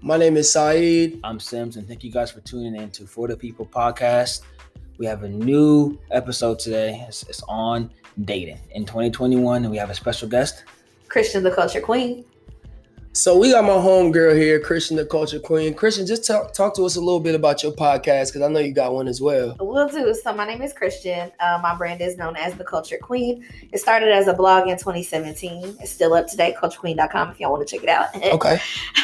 My name is Saeed. I'm Sims, and thank you guys for tuning in to For the People podcast. We have a new episode today. It's, it's on dating in 2021, and we have a special guest. Christian, the culture queen. So we got my homegirl here, Christian, the culture queen. Christian, just talk, talk to us a little bit about your podcast because I know you got one as well. Will do. So my name is Christian. Uh, my brand is known as the Culture Queen. It started as a blog in 2017. It's still up to date. CultureQueen.com if y'all want to check it out. Okay.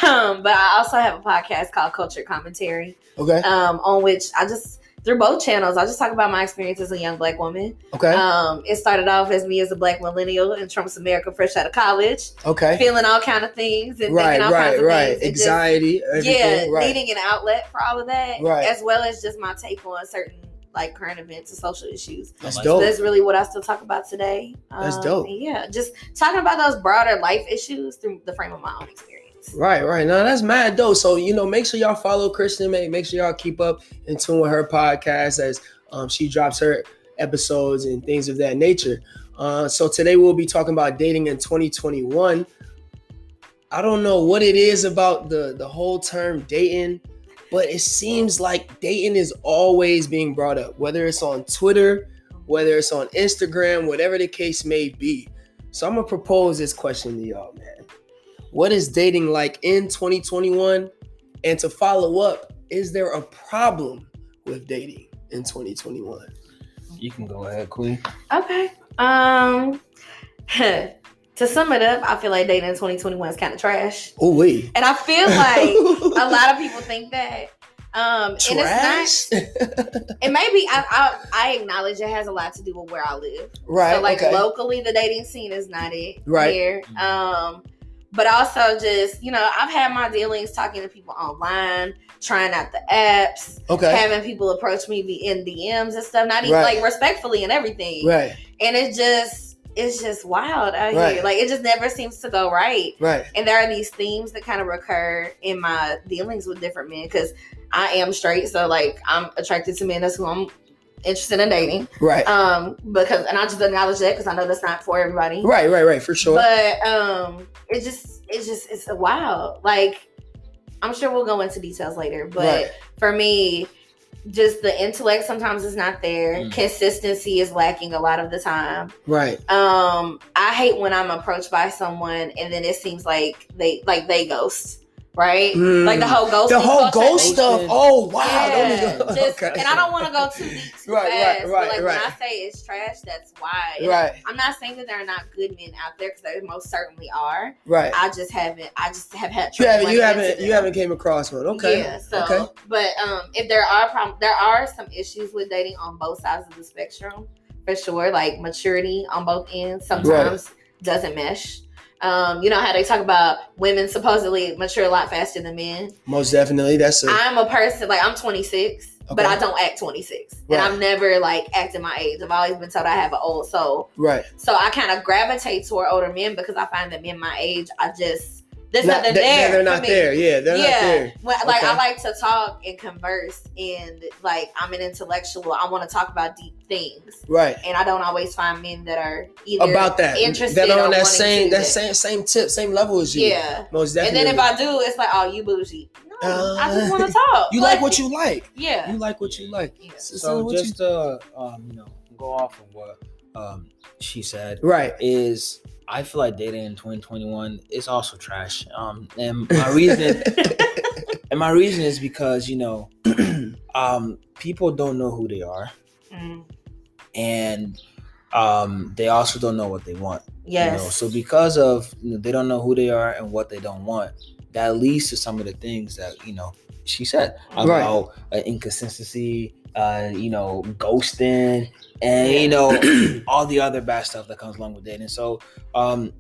um, but I also have a podcast called Culture Commentary, Okay. um, on which I just through both channels, I'll just talk about my experience as a young black woman. Okay. Um, it started off as me as a black millennial in Trump's America, fresh out of college, Okay. feeling all kind of things and Right. thinking all kinds Right. of Right. things. It just- Anxiety. Everything. yeah, right. needing an outlet for all of that, Right. as well as just my take on certain like current events and social issues. That's So dope. That's really what I still talk about today. That's Um, dope. Yeah, just talking about those broader life issues through the frame of my own experience. Right, right. Now that's mad though. So you know, make sure y'all follow Kristen. Make make sure y'all keep up in tune with her podcast as um, she drops her episodes and things of that nature. Uh, so today we'll be talking about dating in 2021. I don't know what it is about the the whole term dating, but it seems like dating is always being brought up, whether it's on Twitter, whether it's on Instagram, whatever the case may be. So I'm gonna propose this question to y'all, man. What is dating like in 2021? And to follow up, is there a problem with dating in 2021? You can go ahead, Queen. Okay. Um, to sum it up, I feel like dating in 2021 is kind of trash, Oh wait. and I feel like a lot of people think that. Um, and it's trash. not. And maybe I, I I acknowledge it has a lot to do with where I live. right. So like okay. locally, the dating scene is not it Right. here. Um, but also just you know, I've had my dealings talking to people online, trying out the apps, okay. having people approach me be- in DMs and stuff, not even Right. like respectfully and everything. right. And it just it's just wild out Right. here. Like it just never seems to go right. Right. And there are these themes that kind of recur in my dealings with different men because I am straight, so like I'm attracted to men. That's who I'm interested in dating. Right. Um, because and I just acknowledge that because I know that's not for everybody. right. Right. Right. For sure. But um, it just it's just it's a wow. Like I'm sure we'll go into details later, but Right. for me, just the intellect sometimes is not there. Mm. Consistency is lacking a lot of the time. right. Um, I hate when I'm approached by someone and then it seems like they like they ghost, right? Mm. Like the whole ghost. the whole ghost stuff. Oh wow. Yeah, Don't even- just, okay. and I don't want to go too deep too Right, right, fast. right, but like right. when I say it's trash, that's why. And Right. I'm not saying that there are not good men out there because there most certainly are. Right. I just haven't. I just have had. You haven't. You haven't. into You haven't came across one. Okay. Yeah. So, Okay. but um, if there are problem, there are some issues with dating on both sides of the spectrum for sure. Like maturity on both ends sometimes doesn't mesh. Um, you know how they talk about women supposedly mature a lot faster than men. Most definitely. That's a. I'm a person like I'm 26, but I don't act 26, Right. and I'm never like acting my age. I've always been told I have an old soul. right. So I kind of gravitate toward older men because I find that men my age, I just there's Not- nothing they- there. They're not there. Yeah. They're not there. When- like Okay. I like to talk and converse, and like I'm an intellectual. I want to talk about deep things, Right. and I don't always find men that are either About that. interested That or on that same. That that. same. Same tip. Same level as you. Yeah. Most And then if I do, it's like, oh, you bougie. No, I just want to talk. you like what you like. Yeah. You like what you like. Yeah. So, So what you- just to um, you know, go off of what um she said right. is I feel like dating in 2021 is also trash. Um, and my reason and my reason is because you know, um, people don't know who they are, Mm, and um, they also don't know what they want. yes. You know, so because of you know, they don't know who they are and what they don't want, that leads to some of the things that you know she said Right. about uh, inconsistency, uh, you know, ghosting, and you know all the other bad stuff that comes along with dating. So, um,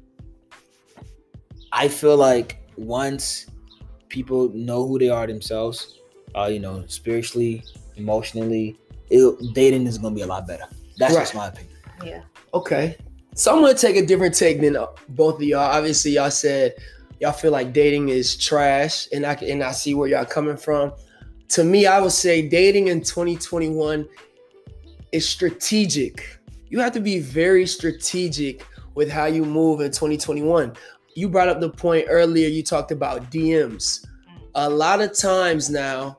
I feel like once people know who they are themselves, uh, you know, spiritually, emotionally, it, dating is gonna be a lot better. That's just my opinion. yeah. Okay. So I'm gonna take a different take than uh, both of y'all. Obviously, y'all said y'all feel like dating is trash, and I and I see where y'all coming from. To me, I would say dating in 2021 is strategic. You have to be very strategic with how you move in 2021. You brought up the point earlier. You talked about DMs. a lot of times now,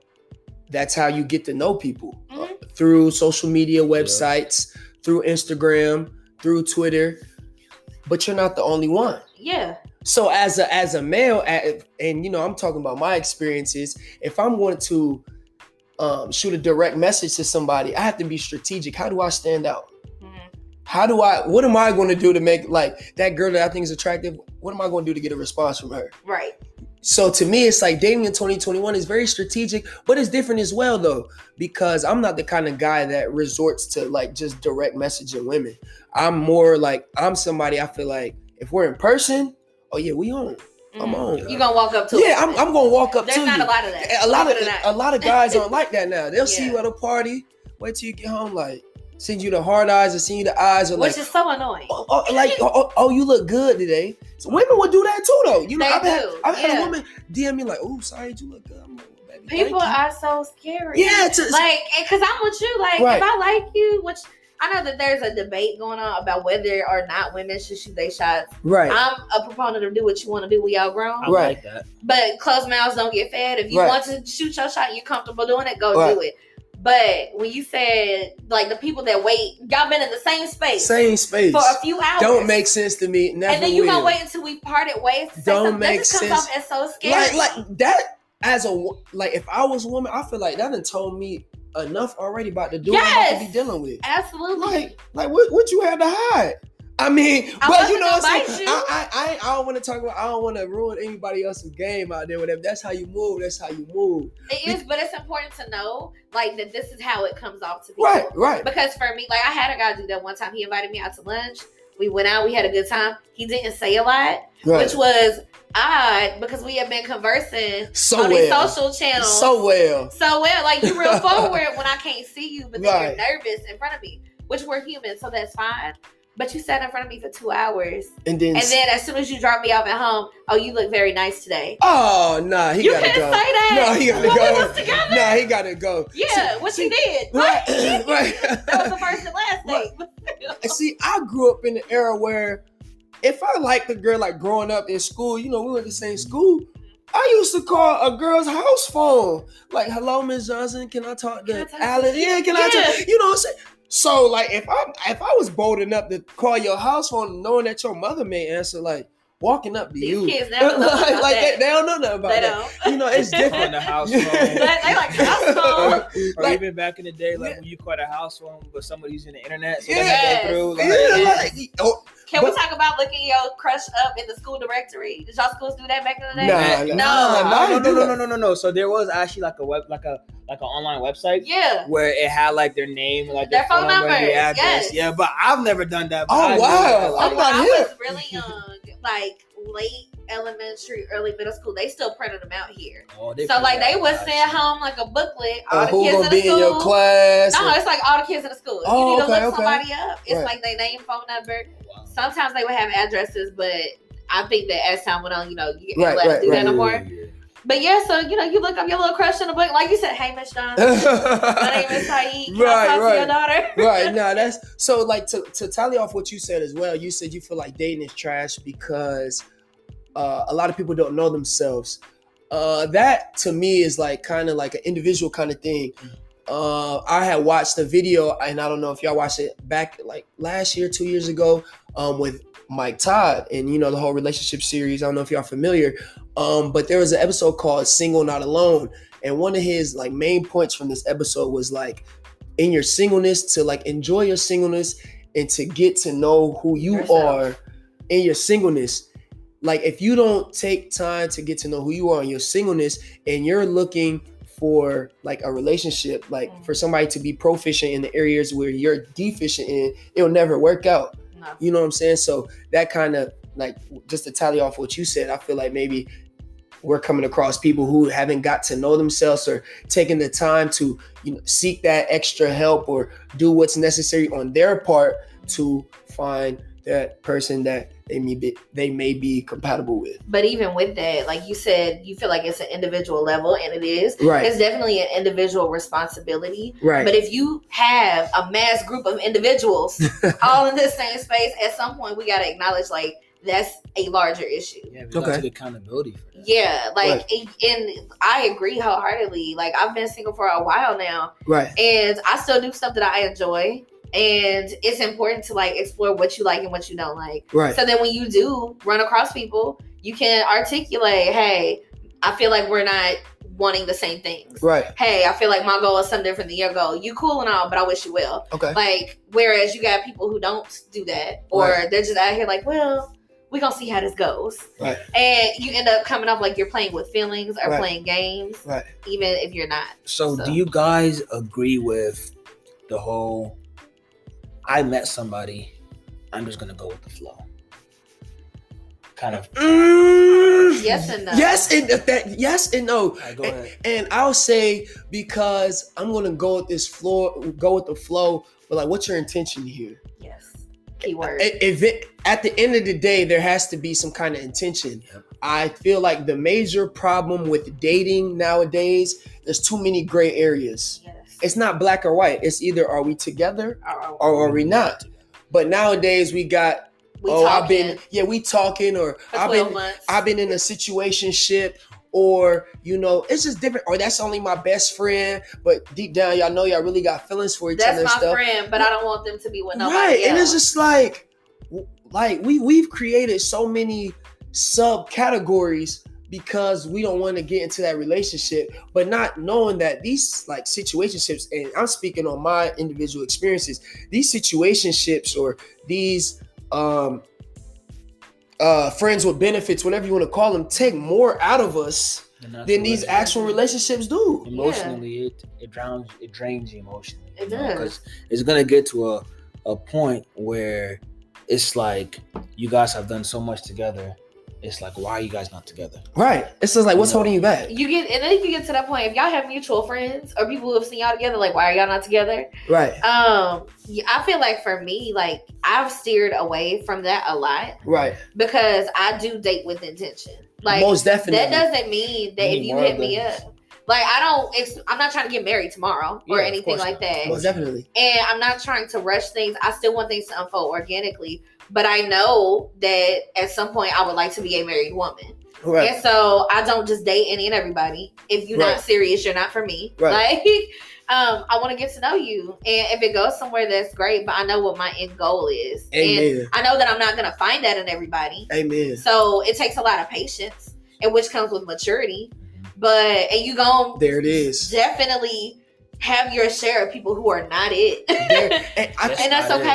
that's how you get to know people uh, Mhm. through social media websites, through Instagram, through Twitter. But you're not the only one. Yeah. So as a as a male, a- and you know, I'm talking about my experiences. If I'm going to um, shoot a direct message to somebody, I have to be strategic. How do I stand out? Mhm. How do I? What am I going to do to make like that girl that I think is attractive? What am I going to do to get a response from her? Right. So to me, it's like dating in 2021 is very strategic, but it's different as well though, because I'm not the kind of guy that resorts to like just direct messaging women. I'm more like I'm somebody I feel like if we're in person, oh yeah, we on. I'm Mhm. on. You gonna walk up to Yeah. I'm, I'm gonna walk up There's to not you. a lot of that. A lot of a not. lot of guys aren't like that now. They'll see you at a party, wait till you get home, like send you the hard eyes or send you the eyes, or like which is so annoying. oh, oh, like oh, oh, oh, you look good today. So women would do that too, though. You know, They I've had do, I've had yeah. a woman DM me like, "Oh, sorry, you look good." I'm like, well, baby, People thank you." are so scary. Yeah, to- like because I'm with you. Like Right. if I like you, which I know that there's a debate going on about whether or not women should shoot their shots. right. I'm a proponent of do what you want to do. We all grown, I Right. like that. but closed mouths don't get fed. If you Right. want to shoot your shot, you're comfortable doing it. Go Right. do it. But when you said like the people that wait, y'all been in the same space Same space. for a few hours. Don't make sense to me. Never and then you will. gonna wait until we parted ways. Don't something. make that just comes sense. off as so scary. like like that as a like if I was a woman, I feel like that done told me enough already about the dude I'm about to be dealing with. Absolutely. Like like what what you had to hide? I mean, I but you know what I'm saying? I, I, I, I don't want to talk about. I don't want to ruin anybody else's game out there. Whatever. That's how you move. That's how you move. It is, but it's important to know, like, that this is how it comes off to people. Right. Right. Because for me, like, I had a guy do that one time. He invited me out to lunch. We went out. We had a good time. He didn't say a lot, Right. which was odd because we have been conversing so on these well. social channels. So well. so well, like you real forward when I can't see you, but then Right. you're nervous in front of me, which we're human, so that's fine. But you sat in front of me for two hours, And then. and then as soon as you drop me off at home, oh, you look very nice today. oh nah, he you gotta can't go. say that. No, he gotta When we go. was together. Nah, he gotta go. Yeah, what see, you did. Right. Right. right. That was the first and last Right. date. And see, I grew up in the era where if I liked a girl like growing up in school, you know, we went to the same school. I used to call a girl's house phone. Like, hello, Miss Johnson, can I talk to Alan? you?" Yeah, can I talk? You know what I'm saying? So, like, if I if I was bold enough to call your house phone knowing that your mother may answer, like walking up to These you. kids never know like, about like that. they, they don't know nothing about They that. don't. You know, it's different. the house phone. They, they like house phone. Or Like- even back in the day, like Yeah. when you caught a house phone, but somebody using the internet, so Yeah. they can through. Like, Yeah, like, oh, Can But- we talk about looking your crush up in the school directory? Did y'all schools do that back in the day? Nah, no, no, no, no, no, no, no, no. So there was actually like a web, like a like an online website Yeah. where it had like their name, like Their phone and numbers, the address. yes. Yeah, but I've never done that. Oh, I wow. I'm not I here. was really young, like late elementary, early middle school, they still printed them out here. oh, so like they would send home like a booklet, all Uh, the kids in the be in your school. class? No, and- it's like all the kids in the school. Oh, you need to okay, look okay. somebody up. It's Right. like their name, phone number. Wow. Sometimes they would have addresses, but I think that as time went on, you know, you ain't Right, right, do right. that no more. But yeah, so you know, you look up your little crush in the book, like you said, hey Miss Johnson, my name is Saeed. Can I Right, talk to your daughter? right now that's so like to, to tally off what you said as well you said you feel like dating is trash because uh, a lot of people don't know themselves uh, that to me is like kind of like an individual kind of thing uh, i had watched a video and i don't know if y'all watched it back like last year two years ago um, with mike todd and you know the whole relationship series i don't know if y'all familiar um, but there was an episode called single not alone and one of his like main points from this episode was like in your singleness to like enjoy your singleness and to get to know who you Yourself. are in your singleness. Like if you don't take time to get to know who you are in your singleness and you're looking for like a relationship, like Mm. for somebody to be proficient in the areas where you're deficient in, it'll never work out. You know what I'm saying? So that kind of like just to tally off what you said, I feel like maybe we're coming across people who haven't got to know themselves or taking the time to you know seek that extra help or do what's necessary on their part to find that person that they may be they may be compatible with. But even with that, like you said, you feel like it's an individual level, and it is. Right. It's definitely an individual responsibility. Right. But if you have a mass group of individuals all in the same space, at some point we gotta acknowledge like that's a larger issue. Yeah, Okay. to accountability for that. Yeah, like and I agree wholeheartedly. Like I've been single for a while now, Right. and I still do stuff that I enjoy. And it's important to like explore what you like and what you don't like. Right. So then when you do run across people, you can articulate, hey, I feel like we're not wanting the same things. Right. Hey, I feel like my goal is something different than your goal. You cool and all, but I wish you well. Okay. Like, whereas you got people who don't do that, or Right. they're just out here like, well, we gonna see how this goes. Right. And you end up coming off like you're playing with feelings or Right. playing games, Right. even if you're not. So, So- do you guys agree with the whole? I met somebody. I'm just gonna go with the flow. Kind of. Mm, Yes and no. Yes and that. Yes and no. All right, go And, ahead. and I'll say because I'm gonna go with this floor, go with the flow. But like, what's your intention here? Yes. Keyword. I- If it at the end of the day, there has to be some kind of intention. Yep. I feel like the major problem with dating nowadays, there's too many gray areas. yes. It's not black or white. It's either are we together Or- or or are we not. But nowadays we got we oh I've been yeah we talking or for I've been months. I've been in a situation ship or you know it's just different or that's only my best friend but deep down y'all know y'all really got feelings for each That's other and my stuff friend, but I don't want them to be with nobody right else. and it's just like like we we've created so many subcategories because we don't want to get into that relationship but not knowing that these like situationships and i'm speaking on my individual experiences these situationships or these um uh friends with benefits whatever you want to call them take more out of us than these actual relationships do emotionally it it drowns it drains you emotionally It does. because it's gonna get to a a point where it's like you guys have done so much together it's like why are you guys not together? Right. It's just like what's No. holding you back? You get and then you get to that point if y'all have mutual friends or people who have seen y'all together like why are y'all not together? Right. Um yeah, i feel like for me like i've steered away from that a lot right. because i do date with intention. Like most definitely. that doesn't mean that You if you hit me up like i don't ex- i'm not trying to get married tomorrow or Yeah, anything like not. that. Most definitely. And I'm not trying to rush things. I still want things to unfold organically, but I know that at some point I would like to be a married woman. right And so I don't just date any and everybody. If you're Right. not serious, you're not for me. Right. Like um, I want to get to know you. And if it goes somewhere that's great, but I know what my end goal is. And I know that I'm not gonna find that in everybody. amen So it takes a lot of patience, and which comes with maturity. But and you going there it is definitely have your share of people who are not it. There- and I, That's and that's not it.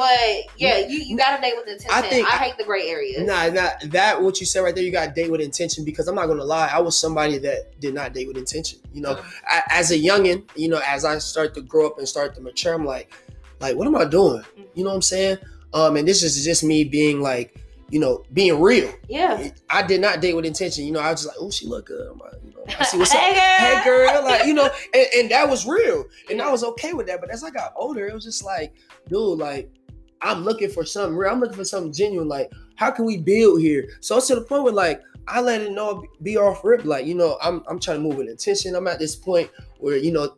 But yeah, you, you gotta date with intention. I think, I, hate the gray areas. Nah, not that what you said right there. You got to date with intention because I'm not gonna lie. I was somebody that did not date with intention. You know, I, as a youngin, you know, as I start to grow up and start to mature, I'm like, like, what am I doing? You know what I'm saying? Um, and this is just me being like, you know, being real. Yeah. I did not date with intention. You know, I was just like, oh, she look good. I'm like, you know, I see what's up. hey, Hey girl, like you know, and, and that was real, and I was okay with that. But as I got older, it was just like, dude, like I'm looking for something real. I'm looking for something genuine. Like, how can we build here? So it's to the point where like I let it know be off rip. Like, you know, I'm I'm trying to move with intention. I'm at this point where you know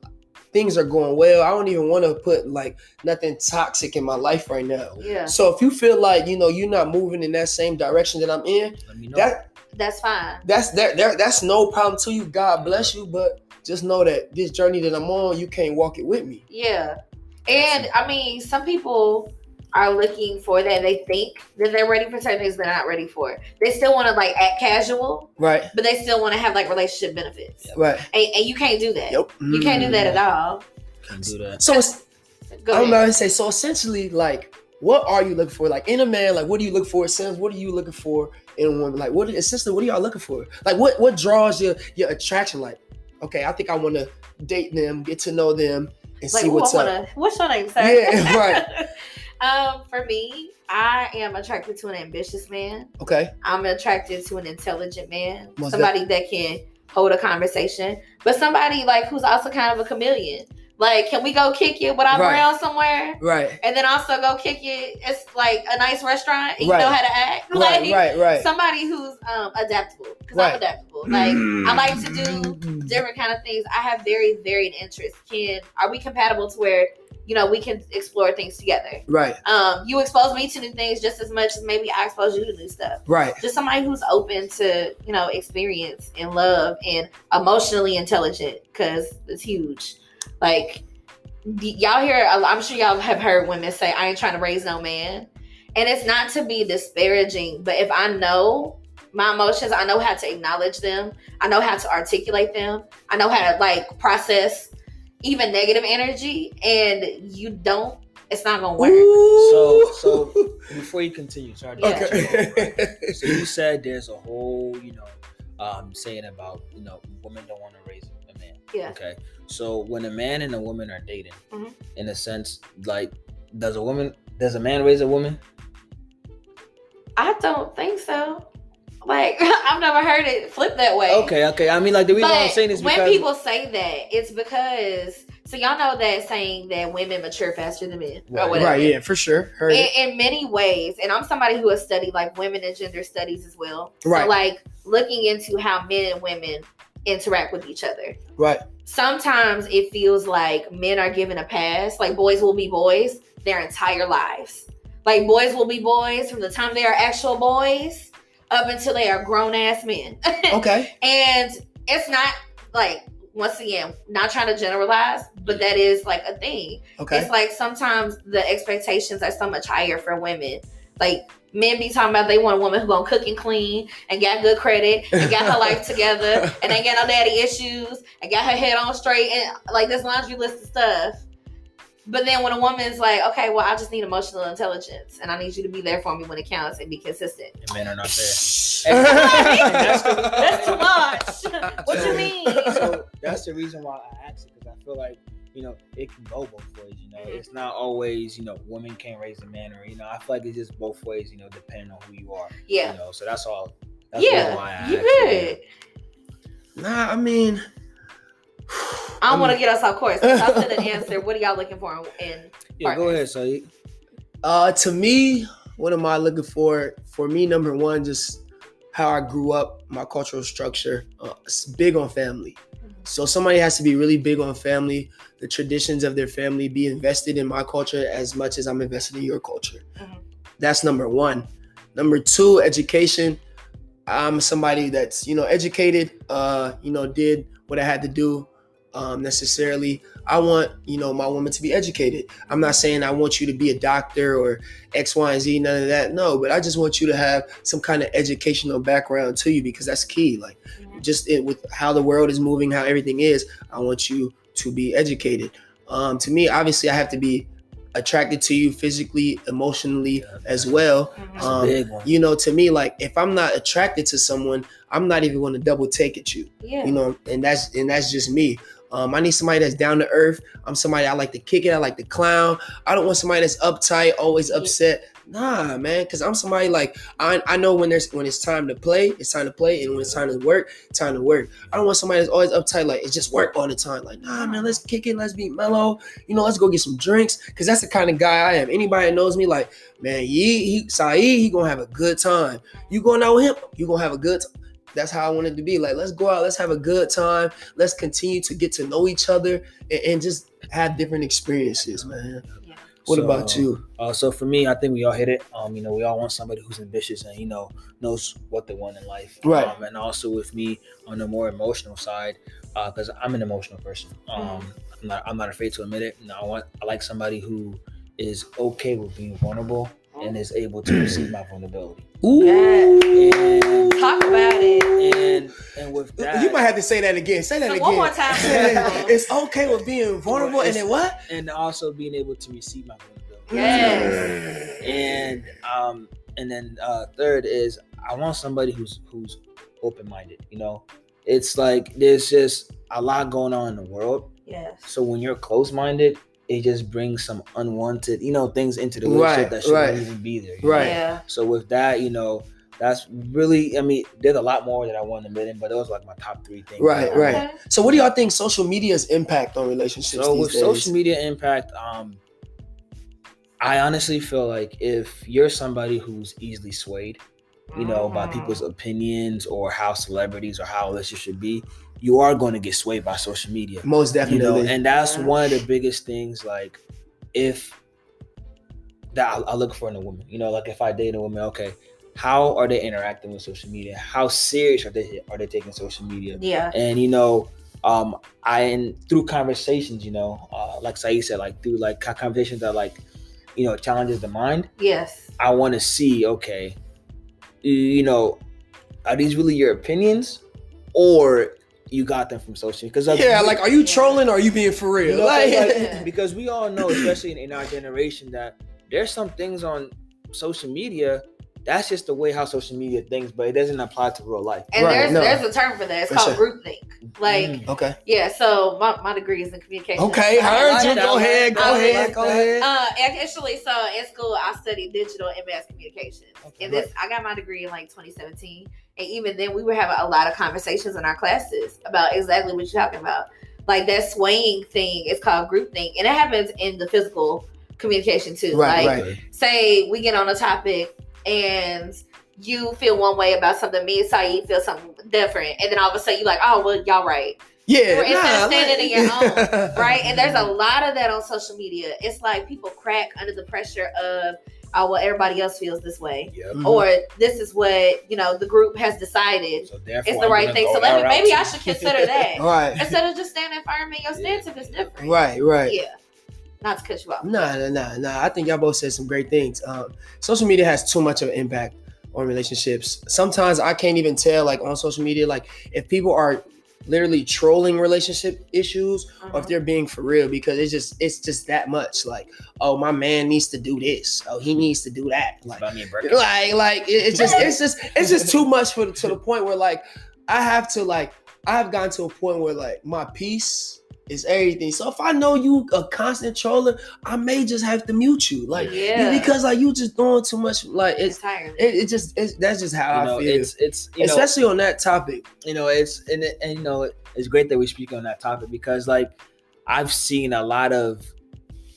things are going well. I don't even want to put like nothing toxic in my life right now. Yeah, So if you feel like you know you're not moving in that same direction that I'm in, let me know that that's fine. that's that there that's no problem to you. God bless you, but just know that this journey that I'm on, you can't walk it with me. Yeah. And I mean, some people are looking for that. They think that they're ready for certain things they're not ready for. They still want to like act casual, Right, but they still want to have like relationship benefits. right. And, and you can't do that. Yep. You can't do that at mm-hmm. all. Can't do that So it's, Go I'm ahead. about to say, so essentially, like, what are you looking for? Like in a man, like what do you look for? Sims, what are you looking for in a woman? Like what essentially what are y'all looking for? Like what what draws your your attraction? Like, okay, I think I want to date them, get to know them, and like, see ooh, what's I up. wanna, what's your name, sir? Yeah, right. um, for me, I am attracted to an ambitious man. Okay. I'm attracted to an intelligent man, Most somebody that can hold a conversation, but somebody like who's also kind of a chameleon. Like, can we go kick it without Right. around somewhere? Right. And then also go kick it. It's like a nice restaurant, and you know how to act. Right. Like, Right. Right. Somebody who's um adaptable because Right. I'm adaptable. Like I like to Mm. do different kind of things. I have very varied interests. Can are we compatible to where you know, we can explore things together. Right. Um, you expose me to new things just as much as maybe I expose you to new stuff. Right. Just somebody who's open to, you know, experience and love and emotionally intelligent because it's huge. Like y'all hear, I'm sure y'all have heard women say, "I ain't trying to raise no man," and it's not to be disparaging, but if I know my emotions, I know how to acknowledge them, I know how to articulate them, I know how to like process even negative energy, and you don't, it's not gonna work. So, so before you continue, sorry. To Yeah. cut right? okay. So you said there's a whole, you know, um, saying about you know women don't want to raise a man. Yeah. Okay. So when a man and a woman are dating, Mhm. in a sense, like, does a woman, does a man raise a woman? I don't think so. Like I've never heard it flip that way. Okay. Okay. I mean, like the reason why I'm saying this when because people say that, it's because so y'all know that saying that women mature faster than men Right. or whatever. Right. Yeah. For sure. Heard In, it. in many ways, and I'm somebody who has studied like women and gender studies as well. Right. So like looking into how men and women interact with each other. Right. Sometimes it feels like men are given a pass. Like boys will be boys their entire lives. Like boys will be boys from the time they are actual boys up until they are grown ass men. Okay. And it's not like once again, not trying to generalize, but that is like a thing. Okay. It's like sometimes the expectations are so much higher for women. Like men be talking about they want a woman who gonna cook and clean and got good credit and got her life together and ain't got no daddy issues and got her head on straight and like this laundry list of stuff. But then when a woman's like, okay, well, I just need emotional intelligence and I need you to be there for me when it counts and be consistent. and men are not there. That's That's too much. What you mean? so that's the reason why I asked it because I feel like you know it can go both ways. You know, Mhm. it's not always you know women can't raise a man or you know I feel like it's just both ways. You know, depending on who you are. Yeah. You know, so that's all. That's Yeah, why I you asked good. Nah. I mean. I don't want to get us off course. I'm send an answer. What are y'all looking for in Yeah, go ahead. You- Uh, to me, what am I looking for? For me, number one, just how I grew up, my cultural structure. Uh, it's big on family. So somebody has to be really big on family, the traditions of their family, be invested in my culture as much as I'm invested in your culture. Mhm. That's number one. Number two, education. I'm somebody that's you know educated. Uh, you know, did what I had to do. Um, necessarily, I want you know my woman to be educated. I'm not saying I want you to be a doctor or X, Y, and Z, none of that. No, but I just want you to have some kind of educational background to you because that's key. Like just it, with how the world is moving, how everything is, I want you to be educated. Um, to me, obviously, I have to be attracted to you physically, emotionally as well. That's a Um. You know, to me, like if I'm not attracted to someone, I'm not even going to double take at you. yeah. You know, and that's and that's just me. Um, I need somebody that's down to earth. I'm somebody I like to kick it. I like to clown. I don't want somebody that's uptight, always upset. Nah, man, because I'm somebody like I, I know when there's when it's time to play, it's time to play, and when it's time to work, time to work. I don't want somebody that's always uptight, like it's just work all the time. Like, nah, man, let's kick it, let's be mellow. You know, let's go get some drinks, because that's the kind of guy I am. Anybody that knows me, like, man, he, he Saeed, he gonna have a good time. You going out with him, you gonna have a good time. That's how I wanted to be. Like, let's go out, let's have a good time. Let's continue to get to know each other and, and just have different experiences, man. Yeah. What So, about you? Uh, so for me, I think we all hit it. Um, you know, we all want somebody who's ambitious and you know knows what they want in life. Right. Um, and also with me on the more emotional side, because I'm an emotional person. Um, I'm not. I'm not afraid to admit it. You know, I want. I like somebody who is okay with being vulnerable and is able to receive my vulnerability. And Talk about it. and and with that, You might have to say that again. Say that So again. one more time. it's okay with being vulnerable and then what? and also being able to receive my vulnerability. Yes. and um and then uh third is i want somebody who's who's open-minded you know it's like there's just a lot going on in the world Yes. so when you're closed-minded it just brings some unwanted you know things into the relationship Right, that shouldn't right. even be there you? Right. Yeah. so with that you know that's really i mean there's a lot more that i want to mention, but those are like my top three things Right, right. Okay. So, what do y'all think social media's impact on relationships? So these with days? social media impact, um, I honestly feel like if you're somebody who's easily swayed, you know, by Mhm. people's opinions or how celebrities or how this should be, you are going to get swayed by social media. most You definitely. know, and that's one of the biggest things. Like, if that I, I look for in a woman. You know, like if I date a woman, okay, how are they interacting with social media? How serious are they are they taking social media? Yeah. And you know, um, I and through conversations, you know, uh, like Saeed said, like through like conversations that like, you know, challenges the mind. Yes. I want to see, okay, you- you know, are these really your opinions, or you got them from social? Because yeah, like, are you trolling or are you being for you real? know, like, like, because we all know, especially in, in our generation, that there's some things on social media. That's just the way how social media thinks, but it doesn't apply to real life. And Right, there's no. there's a term for that. It's For called sure. groupthink. Like Mm. okay, yeah. So my, my degree is in communication. okay, I heard you. Go ahead, go I ahead, go ahead. Uh, actually, so in school I studied digital and mass communication. Okay. And this, I got my degree in like 2017. And even then, we were having a lot of conversations in our classes about exactly what you're talking about. Like that swaying thing is called groupthink, and it happens in the physical communication too. Right, like, right. say we get on a topic and you feel one way about something, me and Saeed feel something different, and then all of a sudden you're like, oh well, y'all right. Yeah, Or instead nah, of standing in your like- right? And there's a lot of that on social media. It's like people crack under the pressure of, oh, well, everybody else feels this way. Yep. Mhm. Or this is what, you know, the group has decided So therefore, is the I'm right thing. So let me, maybe route. I should consider that. right, Instead of just standing firm in your stance if it's different. right, right. Yeah. Not to cut you off. Nah, nah, nah, nah. I think y'all both said some great things. Um, social media has too much of an impact on relationships. Sometimes I can't even tell, like on social media, like if people are literally trolling relationship issues or if mm-hmm. they're being for real because it's just it's just that much. Like, oh, my man needs to do this. Oh, he needs to do that. Like, about me and Birkin. like, like it's just it's just it's just too much for to the point where like I have to like I've gotten to a point where like my peace is everything. So if I know you a constant troller, I may just have to mute you. Like Yeah. because like you just doing too much. Like it's entirely. it, it just it's, that's just how you know, I feel. it's it's you know, Especially on that topic. you know, it's and, it- and you know, it's great that we speak on that topic because like I've seen a lot of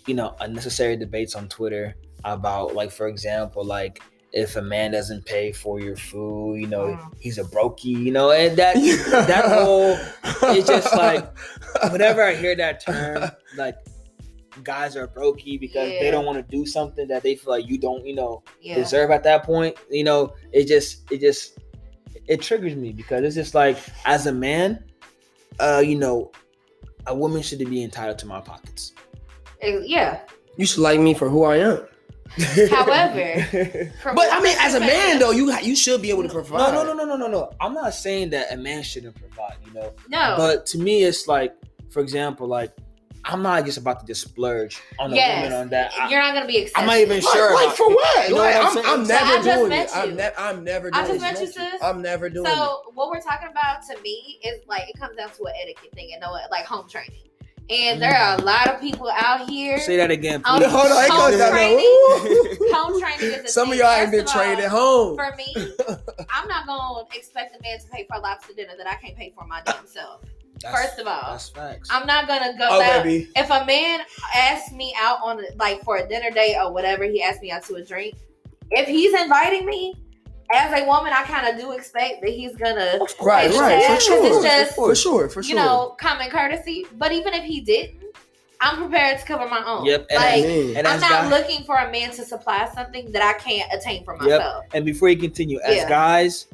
you know unnecessary debates on Twitter about like for example like if a man doesn't pay for your food, you know, Mm. he's a brokey, you know, and that that whole it's just like whenever I hear that term, like guys are brokey because Yeah. they don't want to do something that they feel like you don't, you know, yeah. deserve at that point. You know, it just it just it triggers me because it's just like as a man, uh, you know, a woman should be entitled to my pockets. Eh, Yeah. you should like me for who I am. However, But I mean, as a man though, you you should be able to provide. no, no, no, no, no, no, no. I'm not saying that a man shouldn't provide, you know, No. but to me, it's like, for example, like I'm not just about to just splurge on a yes. woman on that. I, You're not going to be accepted. I'm not even Like, sure. like about- for what? You know like, what I'm I'm. I'm So never I just doing met it. I'm, ne- I'm never I just it. met you, sis. I'm never doing it. So what we're talking about to me is like it comes down to an etiquette thing and know what like home training. And there mm. are a lot of people out here. Say that again, please. Hold on, it home goes down training. Home training is a Some of y'all ain't been trained at home. For me, I'm not gonna expect a man to pay for a lobster dinner that I can't pay for my damn self. That's- First of all, that's facts. I'm not gonna go Oh, out. baby. If a man asks me out on like for a dinner date or whatever, he asks me out to a drink. If he's inviting me, as a woman, I kind of do expect that he's gonna Right, right, for sure, it's just- for sure, for sure. you know, common courtesy. But even if he didn't, I'm prepared to cover my own. Yep, and Like Man. and I'm as not guy- looking for a man to supply something that I can't attain for myself. And before you continue, as Yeah. guys,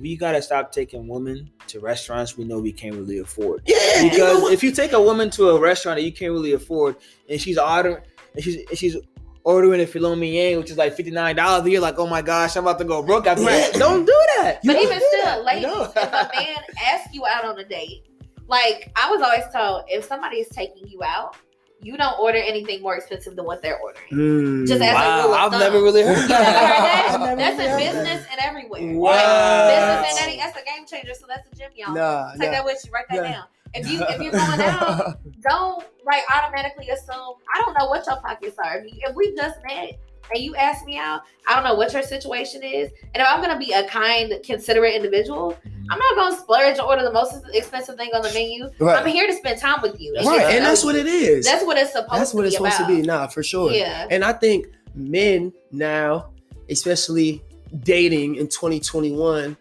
we gotta stop taking women to restaurants we know we can't really afford. yeah, you know Because if you take a woman to a restaurant that you can't really afford, and she's ordering, and she's and she's ordering a filet mignon, which is like fifty nine dollars, you're like, oh my gosh, I'm about to go broke after that. Yeah. Don't do that. But You even still, that, ladies, you if a man asks you out on a date, like I was always told, if somebody is taking you out, you don't order anything more expensive than what they're ordering. Mm. Just as a Wow, rule of I've thumb. never really heard You never heard that. that? I've never That's really in heard business and everywhere. Wow. Like, business and any, that's a game changer. So that's a gym, y'all. Nah, Take nah. that with you. Write that Yeah. down. If you if you're going out, don't like automatically assume. I don't know what your pockets are. If, you, if we just met and you ask me out, I don't know what your situation is. And if I'm gonna be a kind, considerate individual, mm-hmm. I'm not gonna splurge and order the most expensive thing on the menu. Right. I'm here to spend time with you. That's right, and that's what it is. That's what it's supposed to be. That's what it's supposed about. to be. Nah, for sure. Yeah. And I think men now, especially dating in 2021,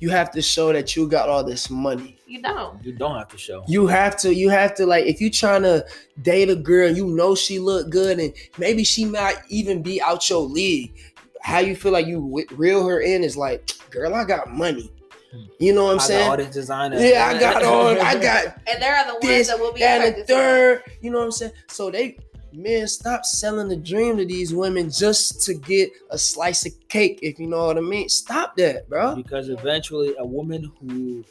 you have to show that you got all this money. You don't. You don't have to show. You have to, you have to like if you trying to date a girl, you know she look good and maybe she might even be out your league. How you feel like you w- reel her in is like, girl, I got money. Hmm. You know what I'm I saying? got all this designer. Yeah, I got on. I got And there are the ones this, that will be that, and attracted the third. You know what I'm saying? So they, men, stop selling the dream to these women just to get a slice of cake. If you know what I mean, stop that, bro. because eventually a woman who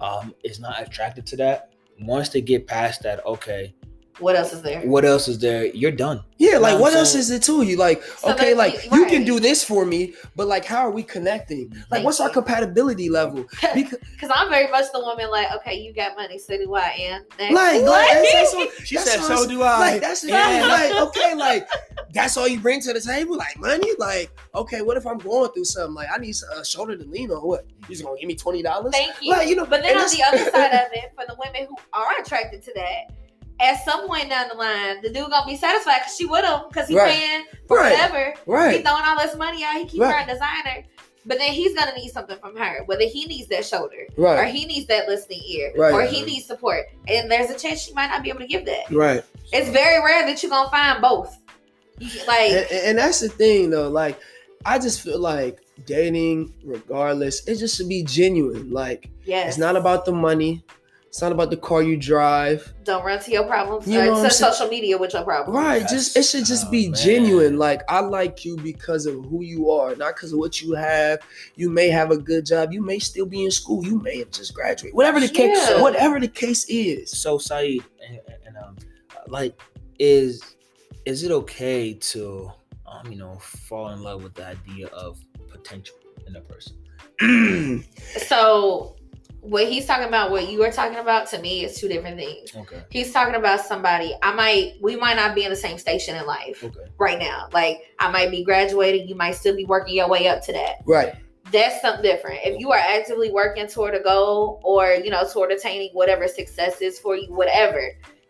um is not attracted to that once they get past that okay What else is there? what else is there you're done Yeah, know like what what I'm else is it to you? Like, So okay, like you- you can do this for me, but like, how are we connecting? Like, Thank what's our compatibility level? Because, Because I'm very much the woman like, okay, you got money, so do I. And next. like, like, that's, that's what, she that's said what so do i Like, that's the Yeah. Like, okay, like, that's all you bring to the table, like money. Like, okay, what if I'm going through something? Like, I need a shoulder to lean on. What? You just gonna give me twenty dollars? Thank you. Like, you know, but then on the other side of it, for the women who are attracted to that, at some point down the line, the dude gonna be satisfied because she with him because he Right. paying for Right. whatever. He throwing all this money out. He keep Right. her a designer. But then he's gonna need something from her, whether he needs that shoulder right. or he needs that listening ear Right. or he needs support. And there's a chance she might not be able to give that. Right. It's very rare that you're gonna find both. Like and, and that's the thing though like i just feel like dating regardless it just should be genuine like yes, it's not about the money it's not about the car you drive don't run to your problems. You or know what to I'm saying? social media with your problems. right Yes. just it should just Oh, be man. genuine like i like you because of who you are not because of what you have you may have a good job you may still be in school you may have just graduated whatever the case whatever the case is so Saeed, and, and um like is is it okay to um you know fall in love with the idea of potential in a person So what he's talking about, what you are talking about, to me is two different things. okay He's talking about somebody. I might, we might not be in the same station in life okay right now. Like I might be graduating, you might still be working your way up to that. right That's something different. If you are actively working toward a goal, or you know, toward attaining whatever success is for you, whatever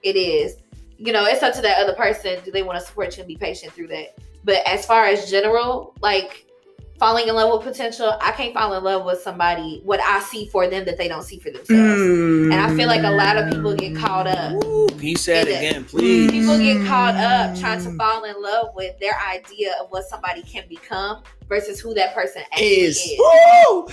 it is, you know, it's up to that other person. Do they want to support you and be patient through that? But as far as general, like falling in love with potential, I can't fall in love with somebody what I see for them that they don't see for themselves. and I feel like a lot of people get caught up. Mm. Ooh, he said it. again please People get caught up trying to mm. fall in love with their idea of what somebody can become versus who that person is. is. Woo!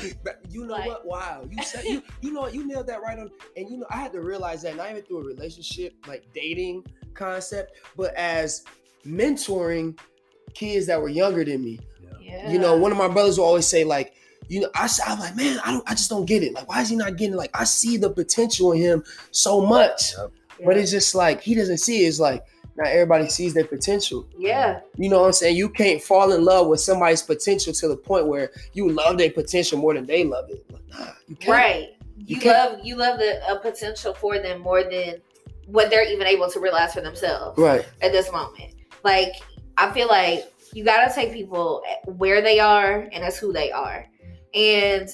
You know Like- what? Wow. You said you you know what? You nailed that right on. And you know, I had to realize that not even through a relationship, like dating concept, but as mentoring kids that were younger than me. Yeah. You know, one of my brothers will always say, like, you know, I, I'm like, man, I don't, I just don't get it. Like, why is he not getting it? Like, I see the potential in him so much, but it's just like he doesn't see it. It's like not everybody sees their potential. yeah. You know what I'm saying? You can't fall in love with somebody's potential to the point where you love their potential more than they love it. Like, nah, you can't. Right. You, You can't- love you love the uh, potential for them more than what they're even able to realize for themselves Right. at this moment. Like I feel like you gotta take people where they are and that's who they are. And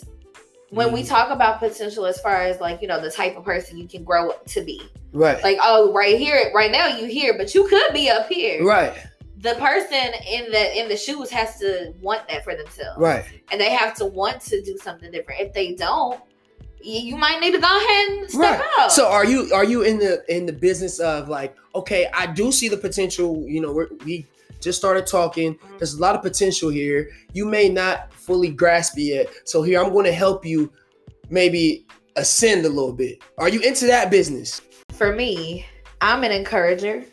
when we Mhm. talk about potential as far as like, you know, the type of person you can grow up to be. Right. Like, oh, right here, right now you here, but you could be up here. right. The person in the in the shoes has to want that for themselves. Right. And they have to want to do something different. If they don't, you might need to go ahead and step Right. out. So are you are you in the in the business of like, okay, I do see the potential. You know, we're, we just started talking. There's a lot of potential here. You may not fully grasp it yet. So here I'm going to help you maybe ascend a little bit. Are you into that business? for me, I'm an encourager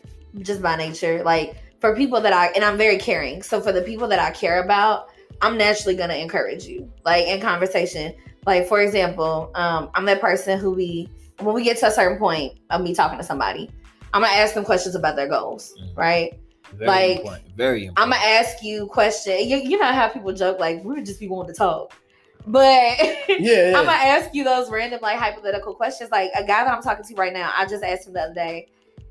just by nature. Like for people that I and I'm very caring. So for the people that I care about, I'm naturally gonna encourage you. Like in conversation. Like for example, um, I'm that person who we when we get to a certain point of me talking to somebody, I'm gonna ask them questions about their goals, Mhm. right? Very Like, important. Very I'm gonna ask you question. You, you know how people joke like we would just be wanting to talk, but Yeah. I'm gonna ask you those random like hypothetical questions. Like a guy that I'm talking to right now, I just asked him the other day,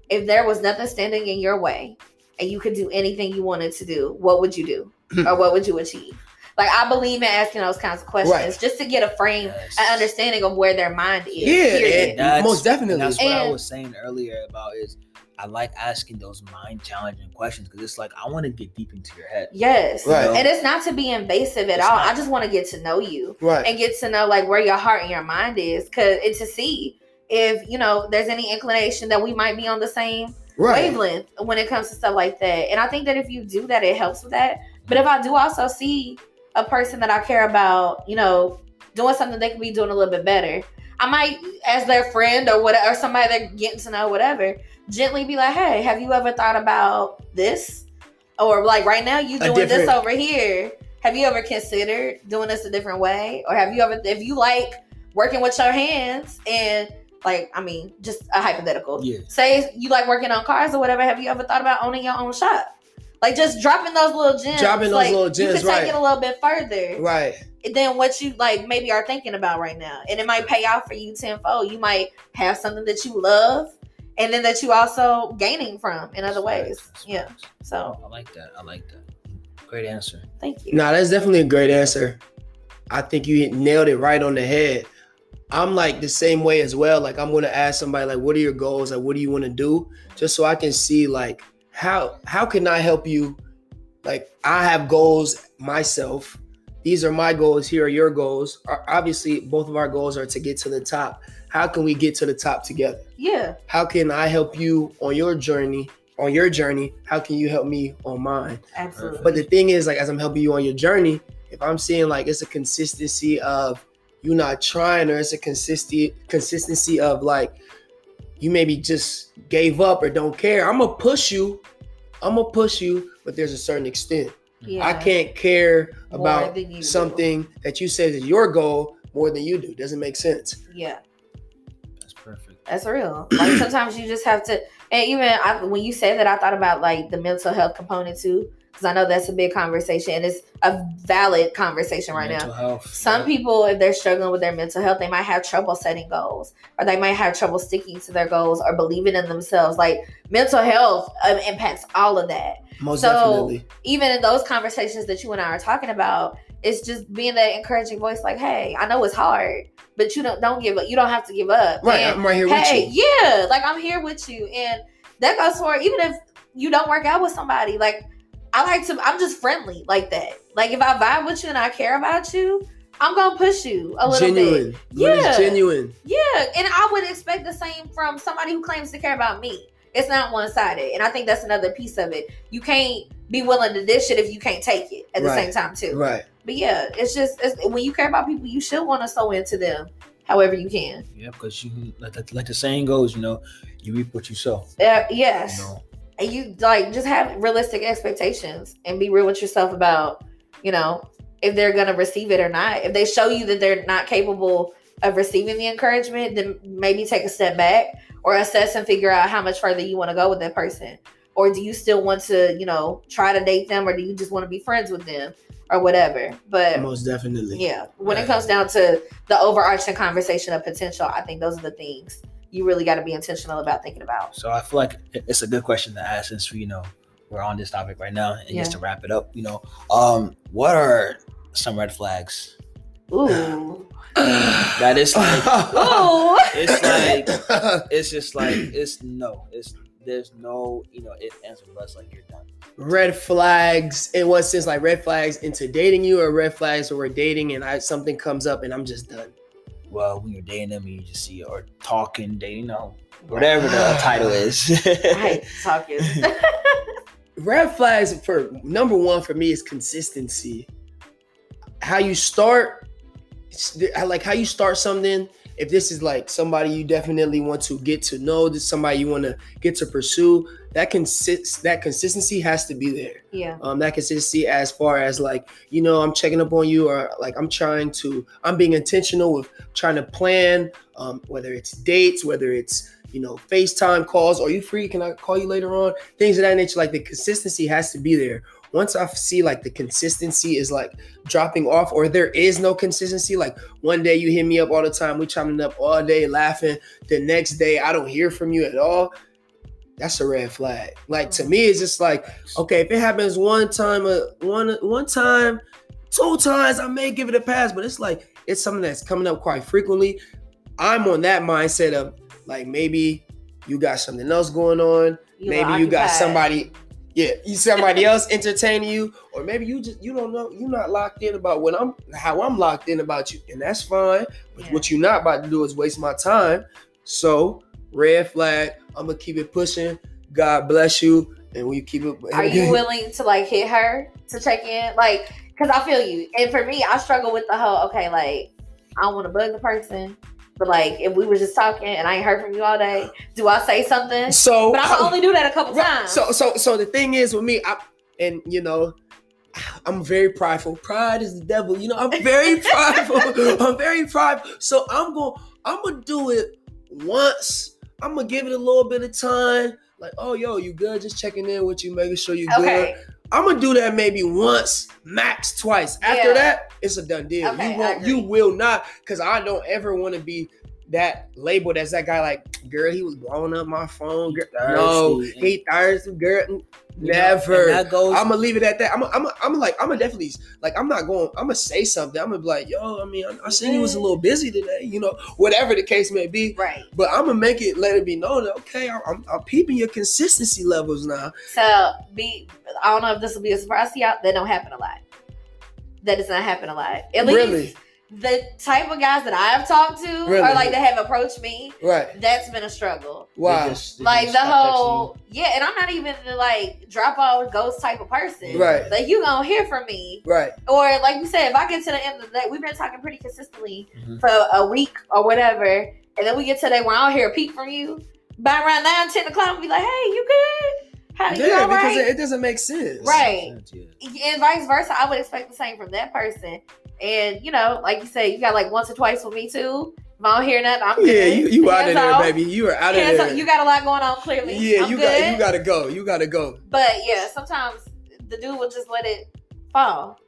if there was nothing standing in your way and you could do anything you wanted to do, what would you do? or what would you achieve? Like I believe in asking those kinds of questions Right. just to get a frame, Yes. an understanding of where their mind is. Yeah, period. most definitely. That's what I was saying earlier about is I like asking those mind challenging questions because it's like I want to get deep into your head. Yes. Right. You know? And it's not to be invasive at It's all. not. I just want to get to know you Right. and get to know like where your heart and your mind is cuz and to see if, you know, there's any inclination that we might be on the same Right. wavelength when it comes to stuff like that. And I think that if you do that, it helps with that. But if I do also see a person that I care about, you know, doing something they could be doing a little bit better, I might, as their friend or whatever, or somebody they're getting to know, whatever, gently be like, "Hey, have you ever thought about this?" Or like right now, you doing this over here. Have you ever considered doing this a different way? Or have you ever, if you like working with your hands and like, I mean, just a hypothetical Yeah. say you like working on cars or whatever, have you ever thought about owning your own shop? Like just dropping those little gems. Dropping those like, little You gems, can take right. it a little bit further Right. than what you like maybe are thinking about right now. And it might pay off for you tenfold. You might have something that you love and then that you also gaining from in other ways. That's Yeah. facts. So I like that. I like that. Great answer. thank you. No, that's definitely a great answer. I think you nailed it right on the head. I'm like the same way as well. Like I'm gonna ask somebody like, "What are your goals? Like, what do you want to do?" Just so I can see like how how can I help you? Like I have goals myself. These are my goals. Here are your goals. Our- Obviously, both of our goals are to get to the top. How can we get to the top together? Yeah. How can I help you on your journey? On your journey, how can you help me on mine? Absolutely. But the thing is, like, as I'm helping you on your journey, if I'm seeing like it's a consistency of you not trying, or it's a consistency consistency of like you maybe just gave up or don't care, I'm gonna push you. I'm gonna push you, but there's a certain extent. yeah. I can't care about than you do. something that you said is your goal more than you do. Doesn't make sense. Yeah. That's perfect. That's real. Like sometimes you just have to, and even I, when you say that, I thought about like the mental health component too, because I know that's a big conversation and it's a valid conversation right Mental now. health. Some yeah. people, if they're struggling with their mental health, they might have trouble setting goals, or they might have trouble sticking to their goals or believing in themselves. Like mental health um, impacts all of that. Most So- definitely. Even in those conversations that you and I are talking about, it's just being that encouraging voice. Like, hey, I know it's hard, but you don't don't give up. You don't have to give up. Right. And I'm right here hey, with you. yeah, like I'm here with you, and that goes for even if you don't work out with somebody. Like I like to, I'm just friendly like that. Like if I vibe with you and I care about you, I'm gonna push you a little bit. Genuine. Yeah. genuine. Yeah, and I would expect the same from somebody who claims to care about me. It's not one sided, and I think that's another piece of it. You can't be willing to dish it if you can't take it at the Right. same time too. Right. But yeah, it's just it's, when you care about people, you should want to sow into them, however you can. Yeah, because you like, like like the saying goes, you know, you reap what you sow. Uh, yes. You know, and you like just have realistic expectations and be real with yourself about you know if they're gonna receive it or not. If they show you that they're not capable of receiving the encouragement then maybe take a step back or assess and figure out how much further you want to go with that person. Or do you still want to you know try to date them or do you just want to be friends with them or whatever? But Most definitely. yeah. When it uh, comes down to the overarching conversation of potential i think those are the things you really got to be intentional about thinking about so I feel like it's a good question to ask since you know we're on this topic right now, and just to wrap it up, you know, um, what are some red flags? ooh That is like ooh it's like it's just like it's no, it's there's no you know it answer buts like you're done. red flags in what sense like red flags into dating you or red flags where we're dating and I something comes up and I'm just done. Well, when you're dating them, you just see or talking, dating, you know, whatever the title is. I talking. Red flags for number one for me is consistency. How you start, I like how you start something. If this is like somebody you definitely want to get to know, this is somebody you want to get to pursue, that consist that consistency has to be there. yeah. um, that consistency as far as like you know i'm checking up on you or like i'm trying to i'm being intentional with trying to plan um, whether it's dates whether it's you know facetime calls. Are you free? Can i call you later on? Things of that nature. Like the consistency has to be there once i see like the consistency is like dropping off or there is no consistency like one day you hit me up all the time we chiming up all day laughing the next day i don't hear from you at all that's a red flag like to me it's just like okay, if it happens one time, uh, one one time, two times, I may give it a pass. But it's like it's something that's coming up quite frequently. I'm on that mindset of like maybe you got something else going on. You maybe you got somebody yeah you somebody else entertaining you or maybe you just you don't know you're not locked in about what i'm how i'm locked in about you and that's fine but Yeah. what you're not about to do is waste my time so red flag i'm gonna keep it pushing god bless you and we keep it Are you willing to like hit her to check in? Like, cause I feel you. And for me, I struggle with the whole okay, like I don't want to bug the person, but like if we were just talking and I ain't heard from you all day, do I say something? so But I can only do that a couple Right. times. So so so the thing is with me, I and you know, I'm very prideful. Pride is the devil. You know, I'm very prideful. I'm very prideful. So I'm gonna, I'm gonna do it once. I'm gonna give it a little bit of time. Like, oh yo, you good? Just checking in with you, making sure you good. Okay, I'm gonna do that maybe once, max twice. After Yeah. that, it's a done deal. Okay, you won't, you will not, because I don't ever want to be that labeled as that guy. Like, girl, he was blowing up my phone. Girl, no, Thirsty. he thirsty, girl. Know, Never. that goes. I'm gonna leave it at that. I'm, I'm, I'm like, I'm gonna definitely like, I'm not going. I'm gonna say something. I'm gonna be like, yo, I mean, I, I seen you was a little busy today, you know, whatever the case may be. right. But I'm gonna make it, let it be known that okay, I'm, I'm, I'm peeping your consistency levels now. So be I don't know if this will be a surprise to y'all. That don't happen a lot. That does not happen a lot. At least Really? The type of guys that I've talked to Really? or like that have approached me, Right? that's been a struggle. they Wow. just- they like the whole yeah, and I'm not even the like drop off ghost type of person. Right. Like you gonna hear from me. Right. Or like you said, if I get to the end of the day, we've been talking pretty consistently Mhm. for a week or whatever, and then we get to the day where I don't hear a peep from you. By around nine, 10 o'clock, I'll be like, hey, you good? How Yeah, all because right? it, it doesn't make sense. Right. Yeah. and vice versa, I would expect the same from that person. And you know, like you say, you got like once or twice with me too. If I don't hear nothing, I'm Yeah, good. you, you out of there, off. baby. You are out of Hands there. off. You got a lot going on, clearly. yeah, I'm you good. got you got to go. You got to go. But yeah, sometimes the dude will just let it fall.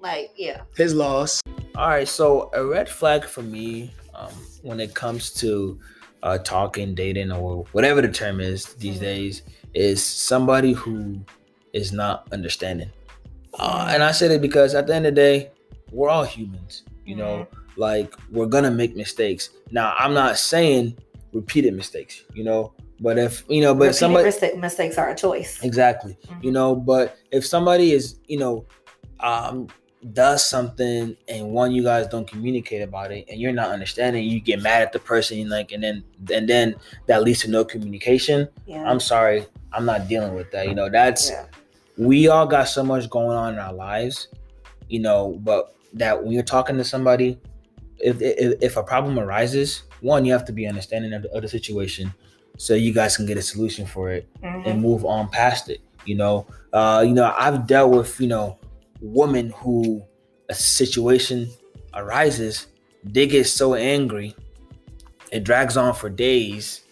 Like yeah, His loss. All right, so a red flag for me um, when it comes to uh, talking, dating, or whatever the term is these Mhm. days is somebody who is not understanding. Uh, and I say it because at the end of the day, we're all humans. You know, like we're gonna make mistakes. Now, I'm not saying repeated mistakes. You know, but if you know, but Repeated somebody mistakes are a choice. Exactly. Mhm. You know, but if somebody is, you know, um, does something and one you guys don't communicate about it and you're not understanding, you get mad at the person, like, and then and then that leads to no communication. Yeah. I'm sorry, I'm not dealing with that. You know, that's yeah. we all got so much going on in our lives, you know, but that when you're talking to somebody, if if, if a problem arises, one, you have to be understanding of the, of the situation so you guys can get a solution for it Mhm. and move on past it. You know, uh, you know, I've dealt with you know women who a situation arises, they get so angry, it drags on for days,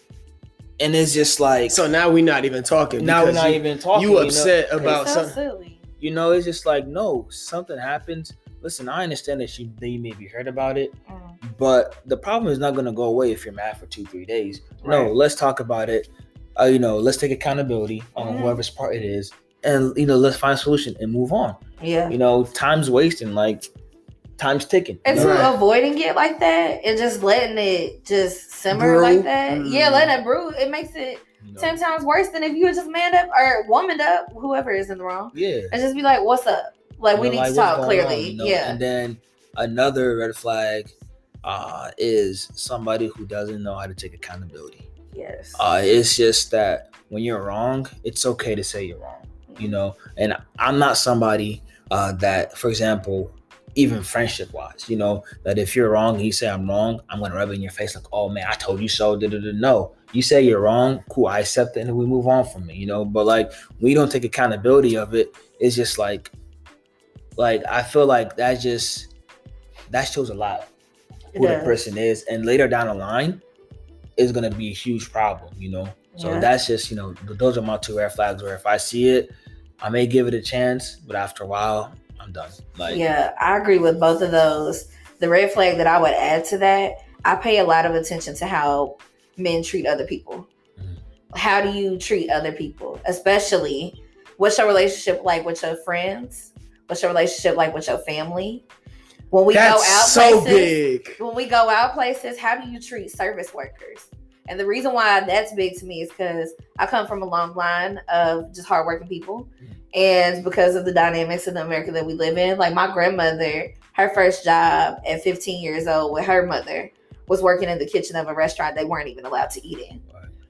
and it's just like So now we're not even talking. now we're not you, even talking. you know? upset about It's so something. silly. You know, it's just like no, something happens. Listen, I understand that you that you maybe heard about it, Mm. but the problem is not going to go away if you're mad for two, three days. No, let's talk about it. Uh, you know, let's take accountability on Mhm. whoever's part it is, and you know, let's find a solution and move on. Yeah. You know, time's wasting, like time's ticking. And you to? Right. avoiding it like that and just letting it just simmer Brew. like that, Mm. yeah, letting it brew, it makes it You know? ten times worse than if you had just manned up or womaned up, whoever is in the wrong, Yeah. and just be like, "What's up?" Like we know, need like, to talk clearly. on, you know? Yeah. And then another red flag uh, is somebody who doesn't know how to take accountability. yes. Uh, it's just that when you're wrong, it's okay to say you're wrong, you know. And I'm not somebody uh, that, for example, even friendship wise, you know, that if you're wrong and you say I'm wrong, I'm gonna rub it in your face like, oh man, I told you so. Da-da-da. No, you say you're wrong, cool, I accept it, and we move on from it, you know. But like, we don't take accountability of it. It's just like, like I feel like that just that shows a lot who the person is, and later down the line is gonna be a huge problem, you know. So Yeah. that's just you know those are my two red flags. Where if I see it, I may give it a chance, but after a while, I'm done. Like yeah, I agree with both of those. The red flag that I would add to that, I pay a lot of attention to how men treat other people. Mhm. How do you treat other people? Especially, what's your relationship like with your friends? What's your relationship like with your family? When we That's go out so places, big. when we go out places, how do you treat service workers? And the reason why that's big to me is because I come from a long line of just hardworking people. And because of the dynamics of the America that we live in, like my grandmother, her first job at 15 years old with her mother was working in the kitchen of a restaurant they weren't even allowed to eat in.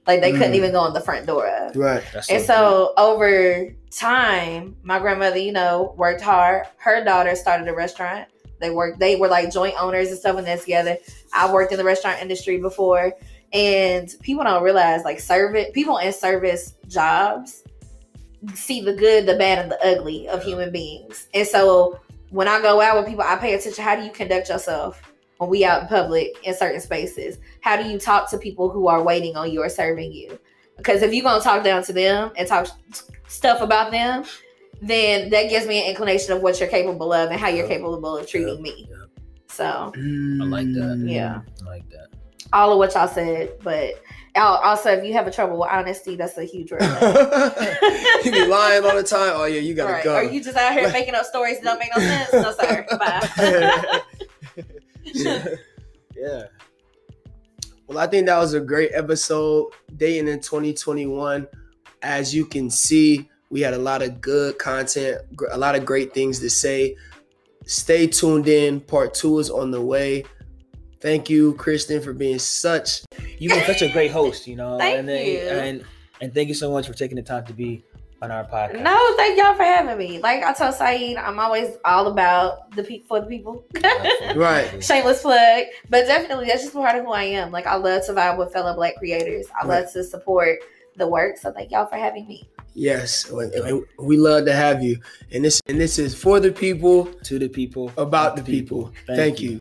Right. Like they couldn't Mm. even go in the front door of. Right. That's And so over time, my grandmother, you know, worked hard. Her daughter started a restaurant. They worked, they were like joint owners and stuff in that together. I worked in the restaurant industry before. And people don't realize like service people in service jobs see the good, the bad, and the ugly of human beings. And so when I go out with people, I pay attention. How do you conduct yourself when we out in public in certain spaces? How do you talk to people who are waiting on you or serving you? Because if you're gonna talk down to them and talk stuff about them, then that gives me an inclination of what you're capable of and how you're Yeah. capable of treating me. Yeah. So I like that. Mm. Yeah. I like that. all of what y'all said, but also if you have a trouble with honesty, that's a huge red flag. you be lying all the time. Oh yeah, you gotta Right. go. Are you just out here making up stories that don't make no sense? No, sir. Bye. Yeah. Well, I think that was a great episode. Dating in 2021. As you can see, we had a lot of good content, a lot of great things to say. Stay tuned in. Part two is on the way. Thank you, Kristen, for being such. You've been such a great host, you know. Thank and, then- you. and and thank you so much for taking the time to be on our podcast. no, thank y'all for having me. Like I told Saeed, I'm always all about the people for the people. Right. Shameless plug, but definitely that's just part of who I am. Like I love to vibe with fellow Black creators. I Right. love to support the work. So thank y'all for having me. Yes, and- and we love to have you. And this and this is for the people, To the people. about the people. Thank, you.